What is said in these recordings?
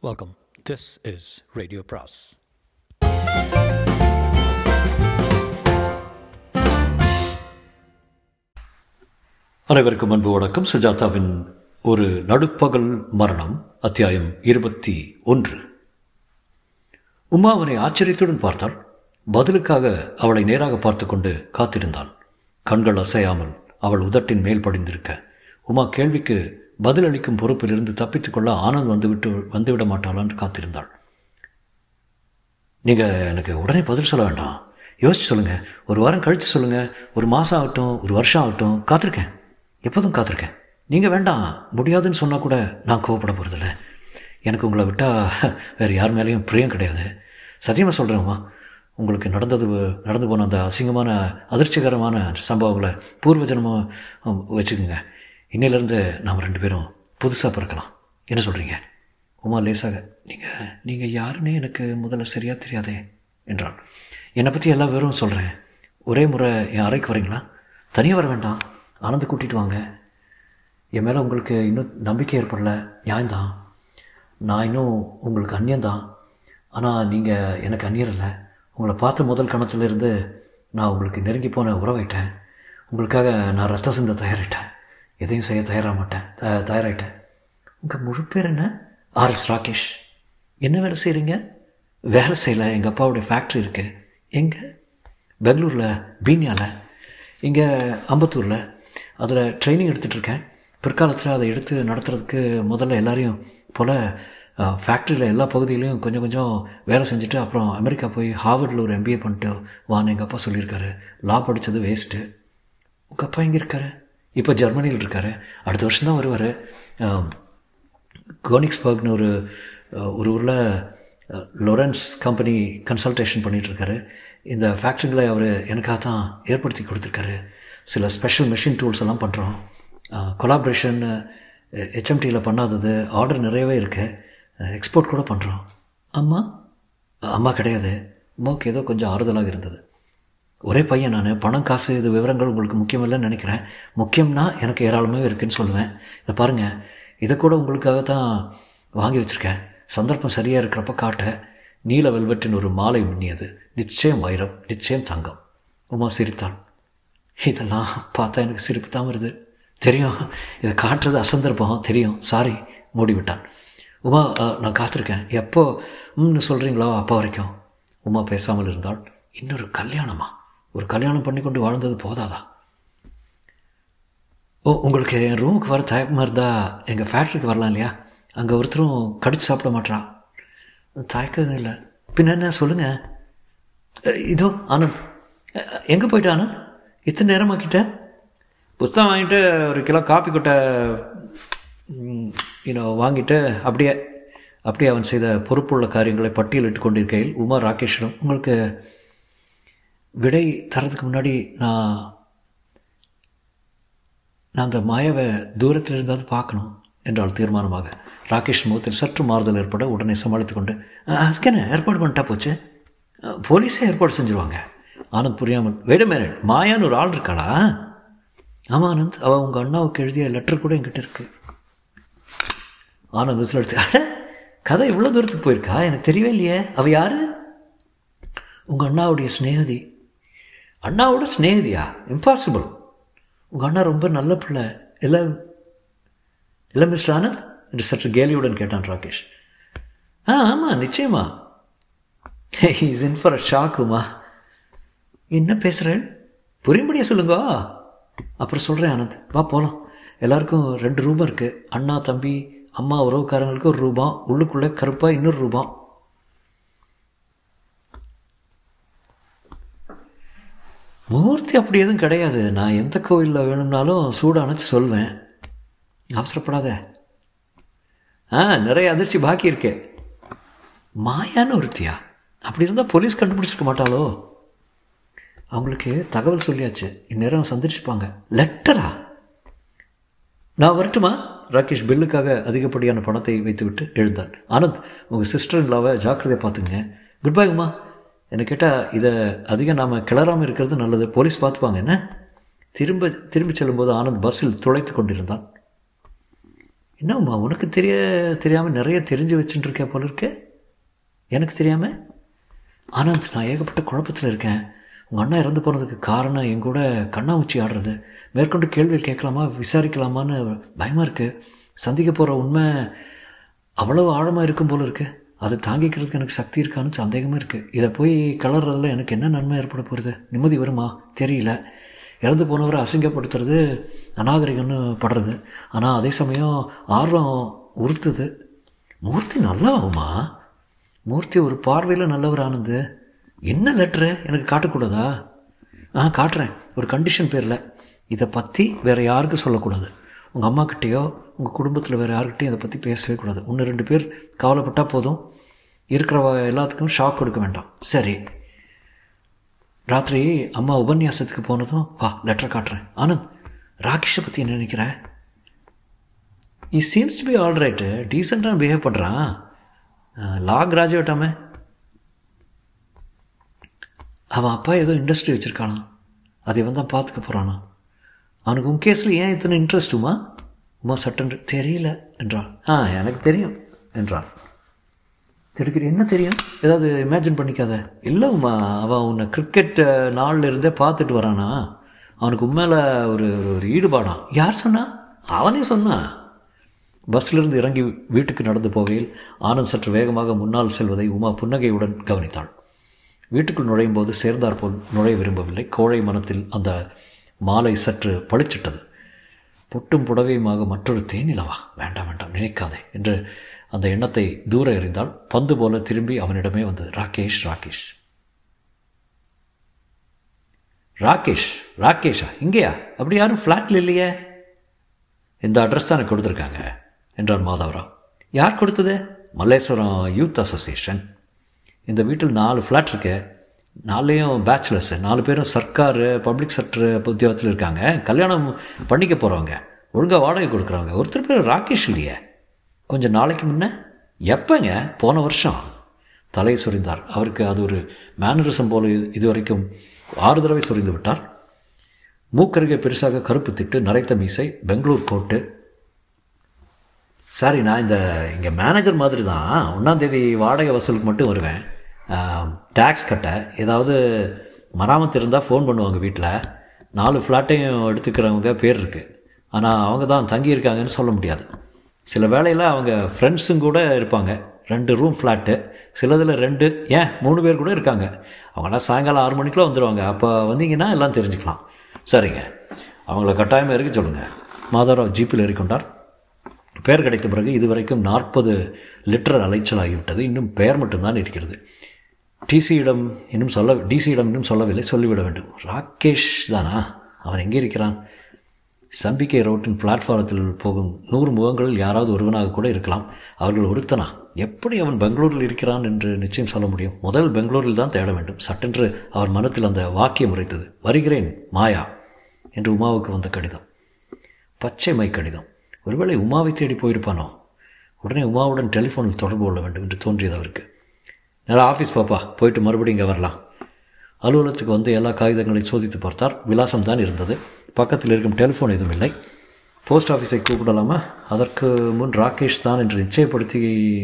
Welcome this is radio பிராஸ் அனைவருக்கும் அன்பு வணக்கம். சுஜாதாவின் ஒரு நடுப்பகல் மரணம் அத்தியாயம் இருபத்தி ஒன்று. உமா அவனை ஆச்சரியத்துடன் பார்த்தாள். பதிலுக்காக அவளை நேராக பார்த்து கொண்டு காத்திருந்தாள். கண்கள் அசையாமல் அவள் உதட்டின் மேல் படிந்திருக்க. உமா கேள்விக்கு பதிலளிக்கும் பொறுப்பிலிருந்து தப்பித்துக் கொள்ள ஆனந்த் வந்துவிட்டு வந்துவிட மாட்டாளான்னு காத்திருந்தாள். நீங்கள் எனக்கு உடனே பதில் சொல்ல வேண்டாம். யோசிச்சு சொல்லுங்கள் ஒரு வாரம் கழித்து சொல்லுங்கள் ஒரு மாதம் ஆகட்டும் ஒரு வருஷம் ஆகட்டும். காத்திருக்கேன். எப்போதும் காத்திருக்கேன். நீங்கள் வேண்டாம். முடியாதுன்னு சொன்னால் கூட நான் கோவப்பட போகிறதில்ல எனக்கு உங்களை விட்டால் வேறு யார் மேலேயும் பிரியம் கிடையாது. சத்தியமாக சொல்கிறேம்மா உங்களுக்கு நடந்தது நடந்து போன அந்த அசிங்கமான அதிர்ச்சிகரமான சம்பவங்களை பூர்வஜனமாக வச்சுக்கோங்க. இன்னிலேருந்து நாம் ரெண்டு பேரும் புதுசாக பிறக்கலாம். என்ன சொல்கிறீங்க உமா லேசாக நீங்கள் நீங்கள் யாருன்னே எனக்கு முதல்ல சரியாக தெரியாதே என்றான். என்னை பற்றி எல்லா விவரமும் சொல்கிறேன் ஒரே முறை என் அறைக்கு வரீங்களா? தனியாக வர வேண்டாம். ஆனந்து கூட்டிகிட்டு வாங்க. என் மேலே உங்களுக்கு இன்னும் நம்பிக்கை ஏற்படல. நியாயம்தான். நான் இன்னும் உங்களுக்கு அந்நியந்தான் ஆனால் நீங்கள் எனக்கு அந்நியர் இல்லை உங்களை பார்த்த முதல் கணத்திலிருந்து நான் உங்களுக்கு நெருங்கி போன உறவாயிட்டேன். உங்களுக்காக நான் ரத்த சிந்த தயாரிட்டேன். எதையும் செய்ய தயாராக மாட்டேன். த தயாராகிட்டேன் உங்கள் முழு பேர் என்ன? R S Rakesh. என்ன வேலை செய்கிறீங்க வேலை செய்யலை. எங்கள் அப்பாவுடைய ஃபேக்ட்ரி இருக்குது எங்கே? பெங்களூரில் பீனியாவில் இங்கே அம்பத்தூரில். அதில் ட்ரைனிங் எடுத்துகிட்ருக்கேன் பிற்காலத்தில் அதை எடுத்து நடத்துறதுக்கு முதல்ல எல்லாரையும் போல் ஃபேக்ட்ரியில் எல்லா பகுதியிலையும் கொஞ்சம் கொஞ்சம் வேலை செஞ்சுட்டு அப்புறம் அமெரிக்கா போய் ஹார்வர்டில் ஒரு எம்பிஏ பண்ணிட்டு வான்னு எங்கள் அப்பா சொல்லியிருக்காரு. லா படித்தது வேஸ்ட்டு உங்கள் அப்பா எங்கே இருக்காரு? இப்போ ஜெர்மனியில் இருக்கார். அடுத்த வருஷம் தான் வருவார். கோனிக்ஸ்பர்க்னு ஒரு ஒரு ஊரில் லொரன்ஸ் கம்பெனி கன்சல்டேஷன் பண்ணிகிட்ருக்காரு இந்த ஃபேக்ட்ரிகளை அவர் எனக்காக தான் ஏற்படுத்தி கொடுத்துருக்காரு. சில ஸ்பெஷல் மிஷின் டூல்ஸ் எல்லாம் பண்ணுறோம் கொலாப்ரேஷன் ஹெச்எம்டியில் பண்ணாதது ஆர்டர் நிறையவே இருக்குது எக்ஸ்போர்ட் கூட பண்ணுறோம் அம்மா? அம்மா கிடையாது. அம்மாவுக்கு ஏதோ கொஞ்சம் ஆறுதலாக இருந்தது. ஒரே பையன் நான் பணம் காசு இது விவரங்கள் உங்களுக்கு முக்கியம் இல்லைன்னு நினைக்கிறேன். முக்கியம்னா எனக்கு ஏராளமாக இருக்குதுன்னு சொல்லுவேன். இதை பாருங்கள் இதை கூட உங்களுக்காக தான் வாங்கி வச்சுருக்கேன். சந்தர்ப்பம் சரியாக இருக்கிறப்ப காட்ட நீல வெல்வெட்டின் ஒரு மாலை மின்னியது நிச்சயம் வைரம் நிச்சயம் தங்கம். உமா சிரித்தாள். இதெல்லாம் பார்த்தா எனக்கு சிரிப்பு தான் வருது. தெரியும் இதை காட்டுறது அசந்தர்ப்பம். தெரியும். சாரி மூடிவிட்டான். உமா நான் காத்திருக்கேன். எப்போ ம்னு சொல்கிறீங்களோ அப்போ வரைக்கும்? உமா பேசாமல் இருந்தால் இன்னொரு கல்யாணமா? ஒரு கல்யாணம் பண்ணி கொண்டு வாழ்ந்தது போதாதா? ஓ உங்களுக்கு என் ரூமுக்கு வர தயக்கமாக இருந்தால் எங்கள் ஃபேக்ட்ரிக்கு வரலாம் இல்லையா? அங்கே ஒருத்தரும் கடிச்சு சாப்பிட மாட்டான் தயக்கம் இல்லை. பின்ன என்ன சொல்லுங்கள் இதோ ஆனந்த். எங்கே போயிட்டு ஆனந்த்? இத்தனை நேரமாக்கிட்ட புஸ்தகம் வாங்கிட்டு ஒரு கிலோ காப்பி கொட்டை இன்னும் வாங்கிட்டு அப்படியே அப்படியே அவன் செய்த பொறுப்புள்ள காரியங்களை பட்டியலிட்டு கொண்டிருக்கையில் உமா ராகேஷனும் உங்களுக்கு விடை தரதுக்கு முன்னாடி நான் நான் அந்த மாயாவை தூரத்தில் இருந்தாவது பார்க்கணும் என்றால் தீர்மானமாக. ராகேஷ் முகத்தில் சற்று மாறுதல் ஏற்பட உடனே சமாளித்து கொண்டு அதுக்கு என்ன ஏற்பாடு பண்ணிட்டா போச்சு? போலீஸே ஏற்பாடு செஞ்சுருவாங்க. ஆனந்த் புரியாமல் வெயிட் மேரட் மாயான்னு ஒரு ஆள் இருக்காளா? ஆமாம் ஆனந்த். அவள் உங்கள் அண்ணாவுக்கு எழுதிய லெட்டர் கூட என்கிட்ட இருக்கு. ஆனந்த் விசில் எடுத்து அட கதை இவ்வளோ தூரத்துக்கு போயிருக்கா? எனக்கு தெரியவே இல்லையே. அவள் யார்? உங்கள் அண்ணாவுடைய ஸ்னேகதி அண்ணாவோட ஸ்னேகதியா இம்பாசிபிள் உங்கள் அண்ணா ரொம்ப நல்ல பிள்ளை. இல்லை இல்லை மிஸ்டர் ஆனந்த் என்று சற்று கேலியுடன் கேட்டான் ராகேஷ். ஆ ஆமாம் நிச்சயமா. இஸ் இன் ஃபார் அ ஷாக்குமா என்ன பேசுகிறேன் புரியும்படியா சொல்லுங்க. அப்புறம் சொல்கிறேன் ஆனந்த். வா போகலாம் எல்லாருக்கும் ரெண்டு ரூபம் இருக்குது அண்ணா தம்பி அம்மா உறவுக்காரங்களுக்கு ஒரு ரூபா உள்ளுக்குள்ளே கருப்பாக இன்னொரு ரூபாய் மூர்த்தி அப்படி எதுவும் கிடையாது. நான் எந்த கோவிலில் வேணும்னாலும் சூடு அணைச்சி சொல்வேன். அவசரப்படாத. ஆ நிறைய அதிர்ச்சி பாக்கி இருக்கே. மாயான்னு ஒருத்தியா? அப்படி இருந்தால் போலீஸ் கண்டுபிடிச்சிருக்க மாட்டாளோ? அவங்களுக்கு தகவல் சொல்லியாச்சு. இந்நேரம் சந்திச்சுப்பாங்க லெட்டரா? நான் வரட்டுமா? ராகேஷ் பில்லுக்காக அதிகப்படியான பணத்தை வைத்துவிட்டு எழுந்தான். ஆனந்த் உங்கள் சிஸ்டர் இல்லாவை ஜாக்கிரதையை பார்த்துங்க குட் பை உமா. என்ன கேட்டால் இதை அதிகம் நாம் கிளறாமல் இருக்கிறது நல்லது. போலீஸ் பார்த்துப்பாங்க என்ன? திரும்ப திரும்பி செல்லும்போது ஆனந்த் பஸ்ஸில் துளைத்து கொண்டிருந்தான். என்னம்மா உனக்கு தெரிய தெரியாமல் நிறைய தெரிஞ்சு வச்சுட்டு இருக்கே போல இருக்கு? எனக்கு தெரியாமல் ஆனந்த் நான் ஏகப்பட்ட குழப்பத்தில் இருக்கேன். உங்கள் அண்ணா இறந்து போனதுக்கு காரணம் என் கூட கண்ணாமூச்சி ஆடுறது. மேற்கொண்டு கேள்வி கேட்கலாமா விசாரிக்கலாமான்னு பயமாக இருக்குது சந்திக்க போகிற உண்மை அவ்வளோ ஆழமாக இருக்கும் போல இருக்குது அதை தாங்கிக்கிறதுக்கு எனக்கு சக்தி இருக்கான்னு சந்தேகமாக இருக்குது இதை போய் கலர்றதில் எனக்கு என்ன நன்மை ஏற்பட போகிறது நிம்மதி வருமா? தெரியல. இறந்து போனவரை அசிங்கப்படுத்துறது அநாகரிகம்னு படுறது. ஆனால் அதே சமயம் ஆர்வம் உறுத்துது. மூர்த்தி நல்லவாகுமா? மூர்த்தி ஒரு பார்வையில் நல்லவர் ஆனந்து என்ன லெட்ரு எனக்கு காட்டக்கூடாதா? ஆ காட்டுறேன். ஒரு கண்டிஷன் பேரில். இதை பற்றி வேறு யாருக்கும் சொல்லக்கூடாது. உங்கள் அம்மாக்கிட்டேயோ உங்கள் குடும்பத்தில் வேறு யார்கிட்டையும் இதை பற்றி பேசவே கூடாது. ஒன்று ரெண்டு பேர் கவலைப்பட்டால் போதும். இருக்கிற எல்லாத்துக்கும் ஷாக் கொடுக்க வேண்டாம். சரி. ராத்திரி அம்மா உபன்யாசத்துக்கு போனதும் வா லெட்டர் காட்டுறேன். ஆனந்த் ராகேஷை பற்றி என்ன நினைக்கிறேன் he seems to be all right டீசெண்டாக பிஹேவ் பண்ணுறான் லா கிராஜுவேட்டாமே அவன் அப்பா ஏதோ இண்டஸ்ட்ரி வச்சுருக்கானா அது இவன் தான் பார்த்துக்க போகிறானா அவனுக்கு உன் கேஸில் ஏன் இத்தனை இன்ட்ரெஸ்ட்டுமா உமா? சட்டன் தெரியல என்றான். ஆ எனக்கு தெரியும் என்றான். திடுக்கிற என்ன தெரியும்? ஏதாவது இமேஜின் பண்ணிக்காத. இல்லை உமா அவன் உன்னை கிரிக்கெட் நாளில் இருந்தே பார்த்துட்டு வரானா? அவனுக்கு உண்மையில் ஒரு ஒரு ஈடுபாடான் யார் சொன்னா? அவனே சொன்னான் பஸ்ஸிலிருந்து இறங்கி வீட்டுக்கு நடந்து போகையில் ஆனந்த் சற்று வேகமாக முன்னால் செல்வதை உமா புன்னகையுடன் கவனித்தாள். வீட்டுக்குள் நுழையும் போது சேர்ந்தார் போல் நுழைய விரும்பவில்லை. கோழை மனத்தில் அந்த மாலை சற்று பளிச்சிட்டது. பொட்டும் புடவையுமாக மற்றொரு தேனிலவா வேண்டாம் வேண்டாம் நினைக்காதே என்று அந்த எண்ணத்தை தூர எறிந்தால் பந்து போல திரும்பி அவனிடமே வந்தது ராகேஷ் ராகேஷ். ராகேஷ் ராகேஷா இங்கேயா? அப்படி யாரும் ஃப்ளாட்டில் இல்லையே? இந்த அட்ரஸ் தான் எனக்கு கொடுத்துருக்காங்க? என்றார் மாதவராவ். யார் கொடுத்தது? Malleswaram youth association. இந்த வீட்டில் நாலு ஃப்ளாட் இருக்கு நாலையும் பேச்சுலர்ஸு நாலு பேரும் சர்க்கார் பப்ளிக் செக்டர் உத்தியோகத்தில் இருக்காங்க. கல்யாணம் பண்ணிக்க போகிறவங்க ஒழுங்காக வாடகை கொடுக்குறவங்க ஒருத்தர் பேர் ராகேஷ் இல்லையே. கொஞ்சம் நாளைக்கு முன்னே எப்போங்க? போன வருஷம். தலை சொரிந்தார். அவருக்கு அது ஒரு மேனரிசம் போல இது வரைக்கும் ஆறு தடவை சொரிந்து விட்டார். மூக்கருகே பெருசாக கருப்பு திட்டு நரைத்த மீசை பெங்களூர் போட்டு சாரி நான் இந்த இங்கே மேனேஜர் மாதிரி தான் ஒன்றாந்தேதி வாடகை வசூலுக்கு மட்டும் வருவேன். டேக்ஸ் கட்ட ஏதாவது மராமத்து இருந்தால் ஃபோன் பண்ணுவாங்க வீட்டில் நாலு ஃப்ளாட்டையும் எடுத்துக்கிறவங்க பேர் இருக்குது ஆனால் அவங்க தான் தங்கியிருக்காங்கன்னு சொல்ல முடியாது. சில வேளையில் அவங்க ஃப்ரெண்ட்ஸும் கூட இருப்பாங்க. ரெண்டு ரூம் ஃப்ளாட்டு சிலதில் ரெண்டு ஏன் மூணு பேர் கூட இருக்காங்க. அவங்களாம் சாயங்காலம் ஆறு மணிக்குள்ளே வந்துடுவாங்க அப்போ வந்தீங்கன்னா எல்லாம் தெரிஞ்சுக்கலாம். சரிங்க. அவங்கள கட்டாயமாக இருக்க சொல்லுங்கள் மாதவராவ் ஜீப்பில் ஏறிக்கொண்டார். பெயர் கிடைத்த பிறகு இதுவரைக்கும் நாற்பது லிட்டர் அலைச்சல் ஆகிவிட்டது. இன்னும் பெயர் மட்டும்தான் இருக்கிறது. டிசியிடம் இன்னும் சொல்ல டிசியிடம் இன்னும் சொல்லவில்லை சொல்லிவிட வேண்டும். ராகேஷ் தானா? அவன் எங்கே இருக்கிறான்? சம்பிக்கை ரோட்டின் பிளாட்ஃபாரத்தில் போகும் நூறு முகங்களில் யாராவது ஒருவனாக கூட இருக்கலாம். அவர்கள் ஒருத்தனா? எப்படி அவன் பெங்களூரில் இருக்கிறான் என்று நிச்சயம் சொல்ல முடியும்? முதல் பெங்களூரில் தான் தேட வேண்டும். சட்டென்று அவர் மனத்தில் அந்த வாக்கியம் உரைத்தது. வருகிறேன் மாயா என்று உமாவுக்கு வந்த கடிதம். பச்சை மை கடிதம். ஒருவேளை உமாவை தேடி போயிருப்பானோ? உடனே உமாவுடன் டெலிஃபோனில் தொடர்பு கொள்ள வேண்டும் என்று தோன்றியது அவருக்கு. நேரம் ஆஃபீஸ் பாப்பா. போயிட்டு மறுபடியும் இங்கே வரலாம். அலுவலகத்துக்கு வந்து எல்லா காகிதங்களையும் சோதித்து பார்த்தார். விலாசம் தான் இருந்தது. பக்கத்தில் இருக்கும் டெலிஃபோன் எதுவும் இல்லை. போஸ்ட் ஆஃபீஸை கூப்பிடலாமா? அதற்கு முன் ராகேஷ் தான் என்று நிச்சயப்படுத்தி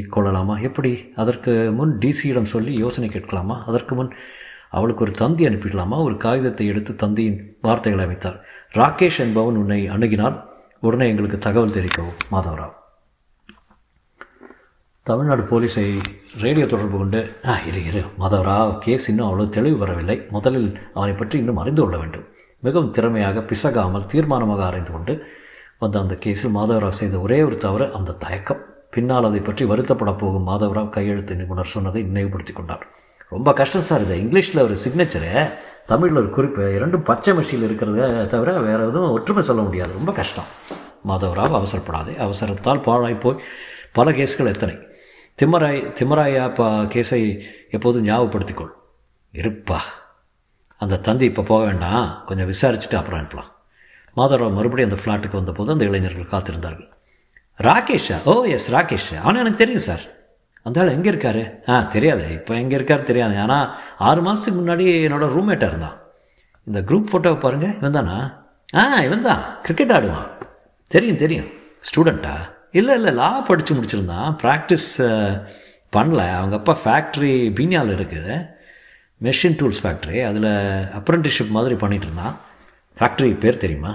கொள்ளலாமா? எப்படி? அதற்கு முன் டிசியிடம் சொல்லி யோசனை கேட்கலாமா? அதற்கு முன் அவளுக்கு ஒரு தந்தி அனுப்பிடலாமா? ஒரு காகிதத்தை எடுத்து தந்தியின் வார்த்தைகளை அமைத்தார். ராகேஷ் என்பவன் உன்னை அணுகினால் உடனே எங்களுக்கு தகவல் தெரிவிக்கவும் மாதவராவ். தமிழ்நாடு போலீஸை ரேடியோ தொடர்பு கொண்டு ஆ இரு இரு மாதவராவ் கேஸ் இன்னும் அவ்வளோ தெளிவு வரவில்லை. முதலில் அவனை பற்றி இன்னும் அறிந்து கொள்ள வேண்டும். மிகவும் திறமையாக பிசகாமல் தீர்மானமாக ஆராய்ந்து கொண்டு வந்த அந்த கேஸில் மாதவராவ் செய்த ஒரே ஒரு தவிர அந்த தயக்கம். பின்னால் அதை பற்றி வருத்தப்பட போகும் மாதவராவ் கையெழுத்து நிபுணர் சொன்னதை நினைவுபடுத்தி கொண்டார். ரொம்ப கஷ்டம் சார் இது. இங்கிலீஷில் ஒரு சிக்னேச்சரு தமிழில் ஒரு குறிப்பு இரண்டும் பச்சை மஷியில் இருக்கிறத தவிர வேறு எதுவும் ஒற்றுமை சொல்ல முடியாது. ரொம்ப கஷ்டம். மாதவராவ் அவசரப்படாதே. அவசரத்தால் பாழாய் போய் பல கேஸ்கள் எத்தனை? திம்மராய் திம்மராயா பா கேஸை எப்போதும் ஞாபகப்படுத்திக்கொள். இருப்பா. அந்த தந்தி இப்போ போக வேண்டாம் கொஞ்சம் விசாரிச்சுட்டு அப்புறம் அனுப்பலாம். மாதவராவ் மறுபடியும் அந்த ஃப்ளாட்டுக்கு வந்தபோது அந்த இளைஞர்கள் காத்திருந்தார்கள். ராகேஷா? ஓ எஸ் ராகேஷா. அவனு எனக்கு தெரியும் சார் அந்த ஆள் எங்கே இருக்காரு? ஆ தெரியாது. இப்போ எங்கே இருக்காரு தெரியாது. ஆனால் ஆறு மாதத்துக்கு முன்னாடி என்னோட ரூம்மேட்டாக இருந்தான். இந்த குரூப் ஃபோட்டோவை பாருங்கள் இவன் தானா ஆ இவன் தான் கிரிக்கெட் ஆடுவான். தெரியும் தெரியும். ஸ்டூடெண்ட்டா இல்லை இல்லை லா படித்து முடிச்சிருந்தான் ப்ராக்டிஸ் பண்ணல. அவங்க அப்பா ஃபேக்ட்ரி பீனியாவில் இருக்குது மெஷின் டூல்ஸ் ஃபேக்ட்ரி அதில் அப்ரெண்டிஸ்ஷிப் மாதிரி பண்ணிகிட்டு இருந்தான் ஃபேக்ட்ரி பேர் தெரியுமா?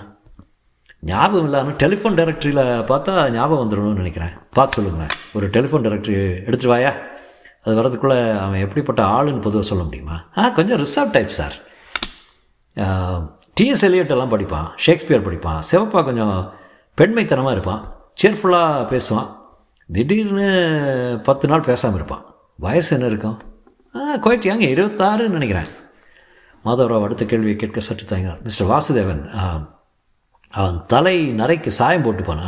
ஞாபகம் இல்லாமல் டெலிஃபோன் டைரக்டரியில் பார்த்தா ஞாபகம் வந்துடணும்னு நினைக்கிறேன். பார்த்து சொல்லுங்கள் ஒரு டெலிஃபோன் டைரக்டரி எடுத்துட்டு வாயா. அது வரதுக்குள்ளே அவன் எப்படிப்பட்ட ஆளுன்னு பொதுவாக சொல்ல முடியுமா? ஆ கொஞ்சம் reserve type sir T S Eliot எல்லாம் படிப்பான். ஷேக்ஸ்பியர் படிப்பான். சிவப்பா கொஞ்சம் பெண்மைத்தனமாக இருப்பான். சேர்ஃபுல்லாக பேசுவான். திடீர்னு பத்து நாள் பேசாமல் இருப்பான். வயசு என்ன இருக்கும்? ஆ குவைட் யாங்க இருபத்தாறுன்னு நினைக்கிறேன். மாதவராவ் அடுத்த கேள்வியை கேட்க சற்று தயங்கினார். மிஸ்டர் வாசுதேவன் அவன் தலை நரைக்கு சாயம் போட்டுப்பானா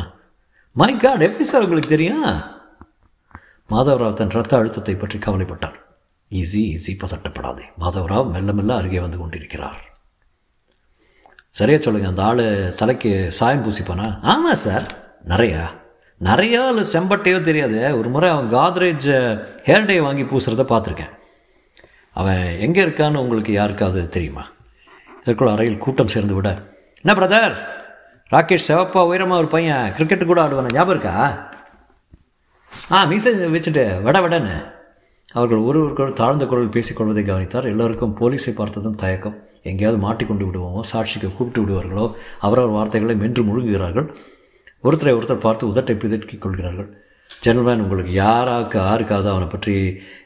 மை காட் எப்படி சார் உங்களுக்கு தெரியும்? மாதவராவ் தன் ரத்த அழுத்தத்தை பற்றி கவலைப்பட்டார். ஈஸி ஈஸி பதட்டப்படாதே. மாதவராவ் மெல்ல மெல்ல அருகே வந்து கொண்டிருக்கிறார். சரியா சொல்லுங்கள் அந்த ஆள் தலைக்கு சாயம் பூசிப்பானா ஆமாம் சார். நிறையா. நிறையா இல்லை செம்பட்டையோ தெரியாது. ஒரு முறை அவன் காத்ரேஜ் ஹேர் டே வாங்கி பூசுகிறத பார்த்துருக்கேன். அவன் எங்கே இருக்கான்னு உங்களுக்கு யாருக்காவது தெரியுமா? இதற்குள்ள அறையில் கூட்டம் சேர்ந்து விட என்ன பிரதர் ராகேஷ் செவப்பா உயரமாக ஒரு பையன் கிரிக்கெட்டு கூட ஆடுவானே ஞாபகம் இருக்கா? ஆ மீசை வச்சுட்டு வட வடன்னு. அவர்கள் ஒருவருக்கொரு தாழ்ந்த குரல் பேசிக்கொள்வதை கவனித்தார். எல்லோருக்கும் போலீஸை பார்த்ததும் தயக்கம். எங்கேயாவது மாட்டிக்கொண்டு விடுவோமோ சாட்சிக்கு கூப்பிட்டு விடுவார்களோ அவரவர் வார்த்தைகளை மென்று முழுங்குகிறார்கள். ஒருத்தரை ஒருத்தர் பார்த்து உதட்டை பிதற்றிக் கொள்கிறார்கள். ஜெனரல்மேன் உங்களுக்கு யாராக்கு யாருக்காவது அவனை பற்றி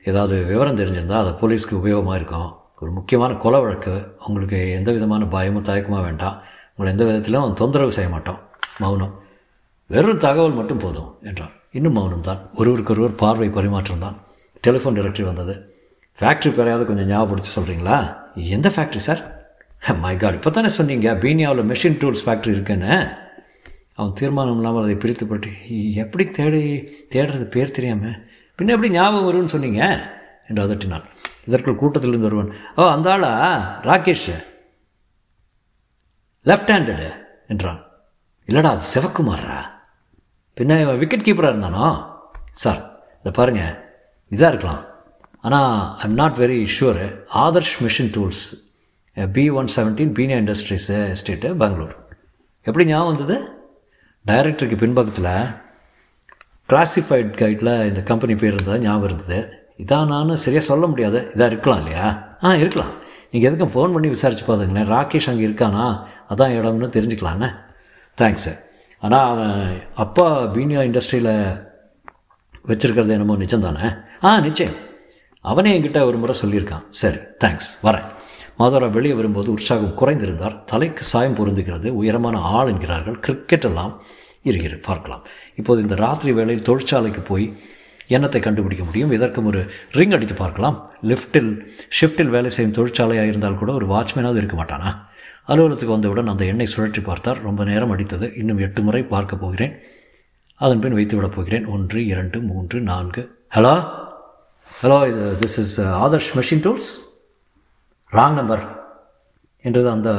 ஏதாவது விவரம் தெரிஞ்சிருந்தால் அதை போலீஸ்க்கு உபயோகமாக இருக்கும். ஒரு முக்கியமான கொலை வழக்கு. உங்களுக்கு எந்த விதமான பயமும் தயக்கமாக வேண்டாம். உங்களை எந்த விதத்திலும் தொந்தரவு செய்ய மாட்டோம் மௌனம். வெறும் தகவல் மட்டும் போதும் என்றார். இன்னும் மௌனம் தான். ஒருவருக்கொருவர் பார்வை பரிமாற்றம் தான். டெலிஃபோன் டைரக்டரி வந்தது. ஃபேக்ட்ரி பேரையாவது கொஞ்சம் ஞாபகப்படுத்தி சொல்கிறீங்களா எந்த ஃபேக்ட்ரி சார் மை காட் இப்போ தானே சொன்னீங்க பீனியாவில் மெஷின் டூல்ஸ் ஃபேக்ட்ரி இருக்குன்னு. அவன் தீர்மானம் இல்லாமல் அதை பிரித்து போட்டு எப்படி தேடி தேடுறது பேர் தெரியாமல் பின்ன எப்படி ஞாபகம் வரும்னு சொன்னீங்க? என்று அதட்டினான். இதற்குள் கூட்டத்திலிருந்து வருவன் ஓ அந்த ஆளா? ராகேஷ்? லெஃப்ட் ஹேண்டடு என்றான். இல்லைடா அது சிவக்குமாரா பின்ன இவன் விக்கெட் கீப்பராக இருந்தானோ? சார் இதை பாருங்கள் இதாக இருக்கலாம். ஆனால் I'm not very sure Adarsh machine tools B one seventeen Peenya industries estate Bangalore எப்படி ஞாபகம் வந்தது? டைரக்டருக்கு பின்பக்கத்தில் கிளாசிஃபைட் கைட்டில் இந்த கம்பெனி பேர் இருந்தது ஞாபகம் இருந்தது இதான் நான் சரியாக சொல்ல முடியாது. இதாக இருக்கலாம் இல்லையா? ஆ இருக்கலாம். நீங்கள் எதுக்கும் ஃபோன் பண்ணி விசாரிச்சு பார்த்துங்களேன் ராகேஷ் அங்கே இருக்கானா? அதான் இடம்னு தெரிஞ்சுக்கலாண்ணே தேங்க்ஸ் சார் ஆனால் அவன் அப்பா பீனியா இண்டஸ்ட்ரியில் வச்சுருக்கிறது என்னமோ நிச்சயம் தானே ஆ நிச்சயம். அவனே என்கிட்ட ஒரு முறை சொல்லியிருக்கான். சரி தேங்க்ஸ் வரேன். மாதவராவ் வெளியே வரும்போது உற்சாகம் குறைந்திருந்தார். தலைக்கு சாயம் பொருந்துகிறது. உயரமான ஆள் என்கிறார்கள். கிரிக்கெட் எல்லாம் இருக்கிறது. பார்க்கலாம். இப்போது இந்த ராத்திரி வேளையில் தொழிற்சாலைக்கு போய் எண்ணத்தை கண்டுபிடிக்க முடியும். இதற்கும் ஒரு ரிங் அடித்து பார்க்கலாம். லிஃப்ட்டில் ஷிஃப்ட்டில் வேலை செய்யும் தொழிற்சாலையாக இருந்தால் கூட ஒரு வாட்ச்மேனாவது இருக்க மாட்டானா? அலுவலகத்துக்கு வந்தவுடன் அந்த எண்ணெய் சுழற்றி பார்த்தார். ரொம்ப நேரம் அடித்தது. இன்னும் எட்டு முறை பார்க்க போகிறேன். அதன் பின் வைத்து விடப் போகிறேன். ஒன்று இரண்டு மூன்று நான்கு. ஹலோ ஹலோ இது this is Adarsh machine tools wrong number என்றது அந்த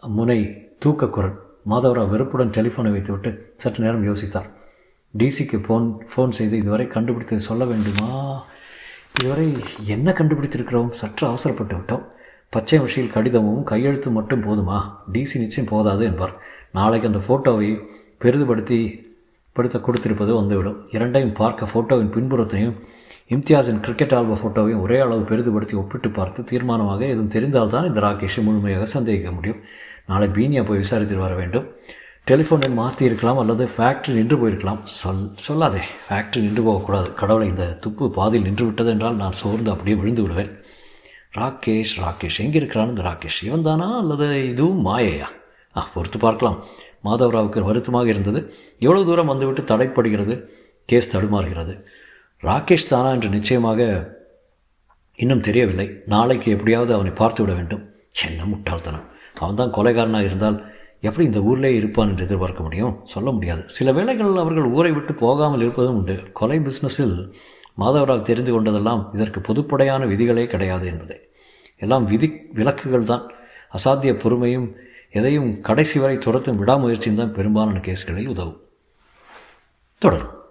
முனை தூக்க குரல். மாதவராவ் வெறுப்புடன் டெலிஃபோனை வைத்துவிட்டு சற்று நேரம் யோசித்தார். டிசிக்கு ஃபோன் ஃபோன் செய்து இதுவரை கண்டுபிடித்தது சொல்ல வேண்டுமா? இதுவரை என்ன கண்டுபிடித்திருக்கிறோம்? சற்று அவசரப்பட்டு விட்டோம். பச்சை மஷியில் கடிதமும் கையெழுத்து மட்டும் போதுமா? டிசி நிச்சயம் போதாது என்பார். நாளைக்கு அந்த ஃபோட்டோவை பெரிதுபடுத்தி படுத்த கொடுத்திருப்பது வந்துவிடும். இரண்டையும் பார்க்க ஃபோட்டோவின் பின்புறத்தையும் இம்தியாஸின் கிரிக்கெட் ஆல்ப ஃபோட்டோவையும் ஒரே அளவு பெரிதுபடுத்தி ஒப்பிட்டு பார்த்து தீர்மானமாக எதுவும் தெரிந்தால்தான் இந்த ராகேஷை முழுமையாக சந்தேகிக்க முடியும். நாளை பீனியா போய் விசாரித்து வர வேண்டும். டெலிஃபோனில் மாற்றி இருக்கலாம் அல்லது ஃபேக்ட்ரி நின்று போயிருக்கலாம். சொல் சொல்லாதே. ஃபேக்ட்ரி நின்று போகக்கூடாது. கடவுளை இந்த துப்பு பாதியில் நின்று விட்டது என்றால் நான் சோர்ந்து அப்படியே விழுந்து விடுவேன். ராகேஷ் ராகேஷ் எங்கே இருக்கிறான் இந்த ராகேஷ்? இவன் தானா அல்லது இதுவும் மாயையா? ஆ பொறுத்து பார்க்கலாம். மாதவராவுக்கு வருத்தமாக இருந்தது. எவ்வளோ தூரம் வந்துவிட்டு தடைப்படுகிறது? கேஸ் தடுமாறுகிறது. ராகேஷ் தானா என்று நிச்சயமாக இன்னும் தெரியவில்லை. நாளைக்கு எப்படியாவது அவனை பார்த்து விட வேண்டும். என்ன முட்டாள்தனம். அவன் தான் கொலைகாரனாக இருந்தால் எப்படி இந்த ஊரிலே இருப்பான் என்று எதிர்பார்க்க முடியும்? சொல்ல முடியாது. சில வேளைகளில் அவர்கள் ஊரை விட்டு போகாமல் இருப்பதும் உண்டு. கொலை பிஸ்னஸில் மாதவராவ் தெரிந்து கொண்டதெல்லாம் இதற்கு பொதுப்படையான விதிகளே கிடையாது என்பதே. எல்லாம் விதி விலக்குகள் தான். அசாத்திய பொறுமையும் எதையும் கடைசி வரை துரத்தும் விடாமுயற்சியும் தான் பெரும்பாலான கேஸ்களில் உதவும். தொடரும்.